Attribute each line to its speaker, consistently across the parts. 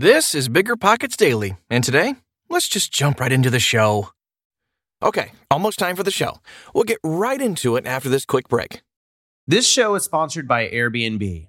Speaker 1: This is BiggerPockets Daily, and today, let's just jump right into the show. Okay, almost time for the show. We'll get right into it after this quick break.
Speaker 2: This show is sponsored by Airbnb.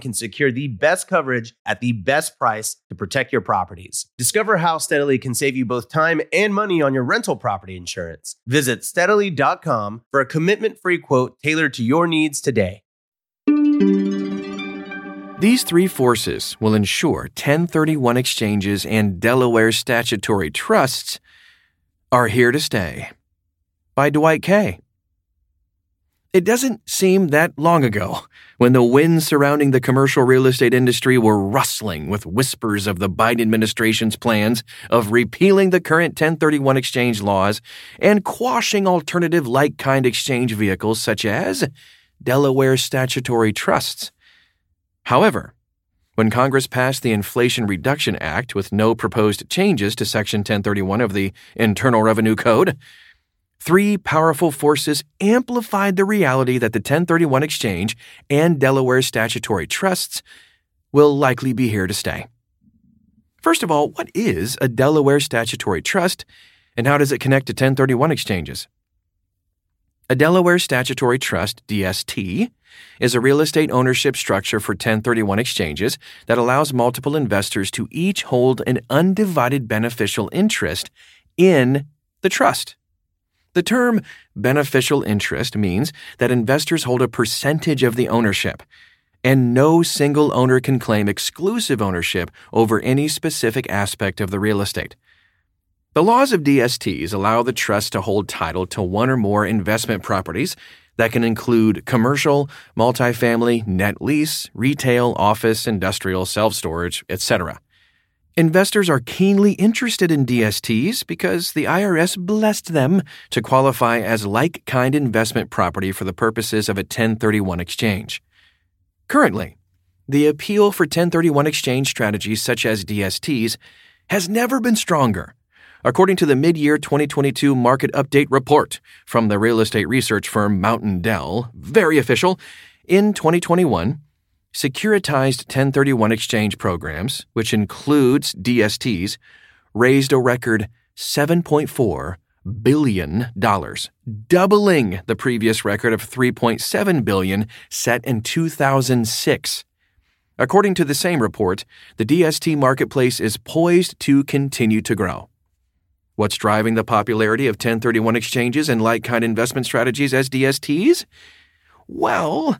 Speaker 2: can secure the best coverage at the best price to protect your properties. Discover how Steadily can save you both time and money on your rental property insurance. Visit steadily.com for a commitment free quote tailored to your needs today.
Speaker 1: These three forces will ensure 1031 exchanges and Delaware statutory trusts are here to stay. By Dwight Kay. It doesn't seem that long ago when the winds surrounding the commercial real estate industry were rustling with whispers of the Biden administration's plans of repealing the current 1031 exchange laws and quashing alternative like kind exchange vehicles such as Delaware statutory trusts. However, when Congress passed the Inflation Reduction Act with no proposed changes to Section 1031 of the Internal Revenue Code, three powerful forces amplified the reality that the 1031 exchange and Delaware statutory trusts will likely be here to stay. First of all, what is a Delaware statutory trust and how does it connect to 1031 exchanges? A Delaware Statutory Trust, DST, is a real estate ownership structure for 1031 exchanges that allows multiple investors to each hold an undivided beneficial interest in the trust. The term beneficial interest means that investors hold a percentage of the ownership, and no single owner can claim exclusive ownership over any specific aspect of the real estate. The laws of DSTs allow the trust to hold title to one or more investment properties that can include commercial, multifamily, net lease, retail, office, industrial, self storage, etc. Investors are keenly interested in DSTs because the IRS blessed them to qualify as like kind investment property for the purposes of a 1031 exchange. Currently, the appeal for 1031 exchange strategies such as DSTs has never been stronger according to the mid year 2022 market update report from the real estate research firm Mountain Dell, very official, in 2021, securitized 1031 exchange programs, which includes DSTs, raised a record $7.4 billion, doubling the previous record of $3.7 billion set in 2006. According to the same report, the DST marketplace is poised to continue to grow. What's driving the popularity of 1031 exchanges and like kind investment strategies as DSTs? Well,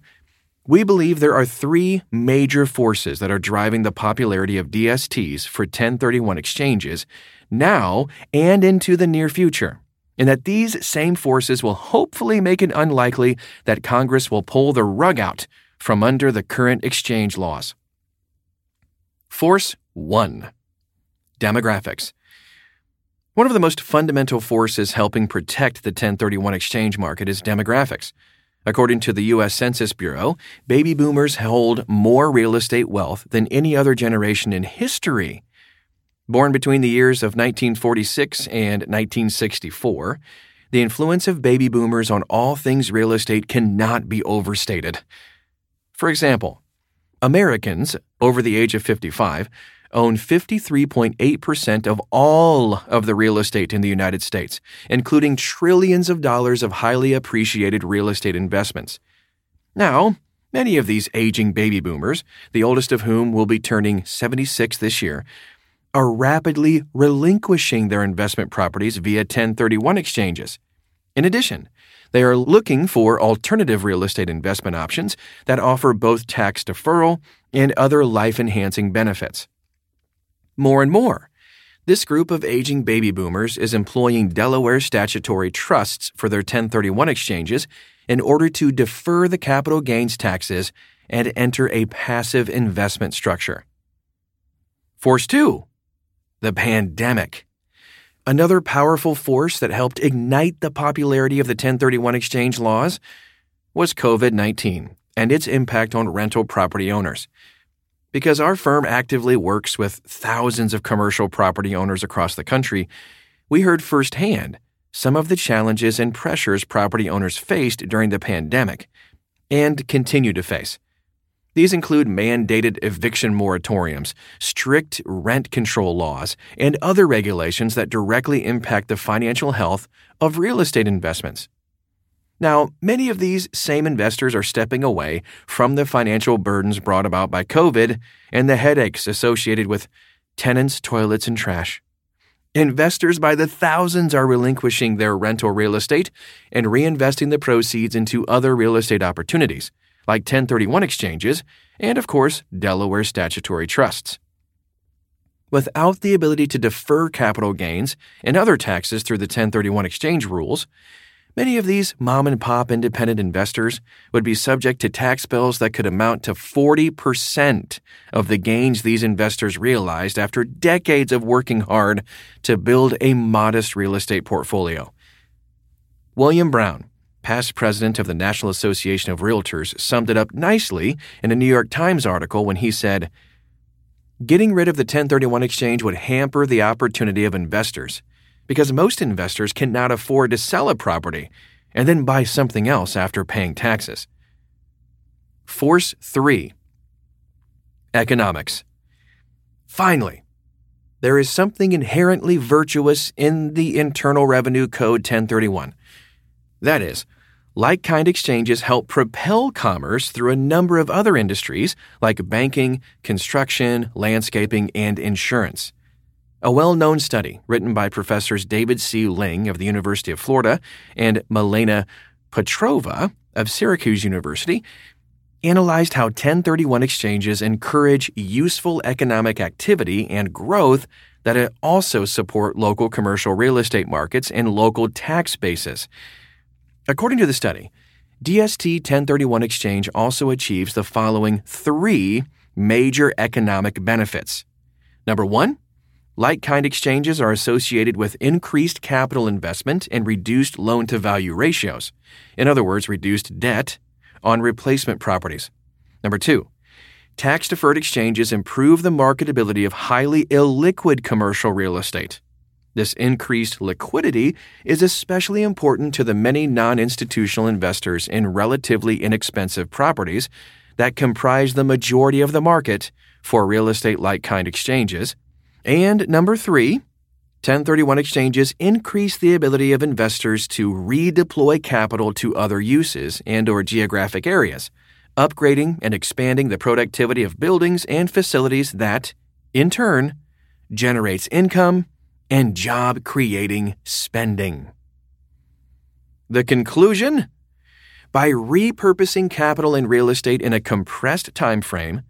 Speaker 1: we believe there are three major forces that are driving the popularity of DSTs for 1031 exchanges now and into the near future, and that these same forces will hopefully make it unlikely that Congress will pull the rug out from under the current exchange laws. Force 1 Demographics. One of the most fundamental forces helping protect the 1031 exchange market is demographics. According to the U.S. Census Bureau, baby boomers hold more real estate wealth than any other generation in history. Born between the years of 1946 and 1964, the influence of baby boomers on all things real estate cannot be overstated. For example, Americans over the age of 55 own 53.8% of all of the real estate in the United States, including trillions of dollars of highly appreciated real estate investments. Now, many of these aging baby boomers, the oldest of whom will be turning 76 this year, are rapidly relinquishing their investment properties via 1031 exchanges. In addition, they are looking for alternative real estate investment options that offer both tax deferral and other life enhancing benefits. More and more, this group of aging baby boomers is employing Delaware statutory trusts for their 1031 exchanges in order to defer the capital gains taxes and enter a passive investment structure. Force 2 the pandemic. Another powerful force that helped ignite the popularity of the 1031 exchange laws was COVID 19 and its impact on rental property owners. Because our firm actively works with thousands of commercial property owners across the country, we heard firsthand some of the challenges and pressures property owners faced during the pandemic and continue to face. These include mandated eviction moratoriums, strict rent control laws, and other regulations that directly impact the financial health of real estate investments. Now, many of these same investors are stepping away from the financial burdens brought about by COVID and the headaches associated with tenants, toilets, and trash. Investors by the thousands are relinquishing their rental real estate and reinvesting the proceeds into other real estate opportunities like 1031 exchanges, and of course, Delaware statutory trusts. Without the ability to defer capital gains and other taxes through the 1031 exchange rules, many of these mom and pop independent investors would be subject to tax bills that could amount to 40% of the gains these investors realized after decades of working hard to build a modest real estate portfolio. William Brown, past president of the National Association of Realtors, summed it up nicely in a New York Times article when he said, Getting rid of the 1031 exchange would hamper the opportunity of investors because most investors cannot afford to sell a property and then buy something else after paying taxes. Force 3 Economics. Finally, there is something inherently virtuous in the Internal Revenue Code 1031. That is, like kind exchanges help propel commerce through a number of other industries like banking, construction, landscaping, and insurance. A well known study written by professors David C. Ling of the University of Florida and Milena Petrova of Syracuse University analyzed how 1031 exchanges encourage useful economic activity and growth that also support local commercial real estate markets and local tax bases. According to the study, DST 1031 exchange also achieves the following three major economic benefits. Number one, like kind exchanges are associated with increased capital investment and reduced loan to value ratios. In other words, reduced debt on replacement properties. Number two, tax deferred exchanges improve the marketability of highly illiquid commercial real estate. This increased liquidity is especially important to the many non institutional investors in relatively inexpensive properties that comprise the majority of the market for real estate like kind exchanges. And number three, 1031 exchanges increase the ability of investors to redeploy capital to other uses and or geographic areas, upgrading and expanding the productivity of buildings and facilities that, in turn, generates income and job creating spending. The conclusion? By repurposing capital and real estate in a compressed time frame,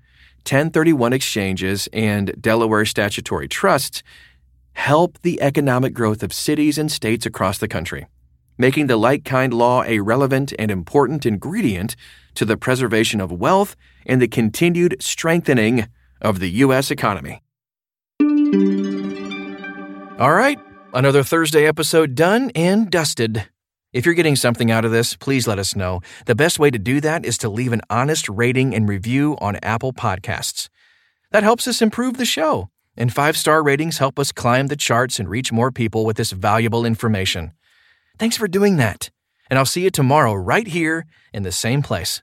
Speaker 1: 1031 exchanges and Delaware statutory trusts help the economic growth of cities and states across the country, making the like kind law a relevant and important ingredient to the preservation of wealth and the continued strengthening of the U.S. economy. All right, another Thursday episode done and dusted. If you're getting something out of this, please let us know. The best way to do that is to leave an honest rating and review on Apple Podcasts. That helps us improve the show, and five star ratings help us climb the charts and reach more people with this valuable information. Thanks for doing that, and I'll see you tomorrow right here in the same place.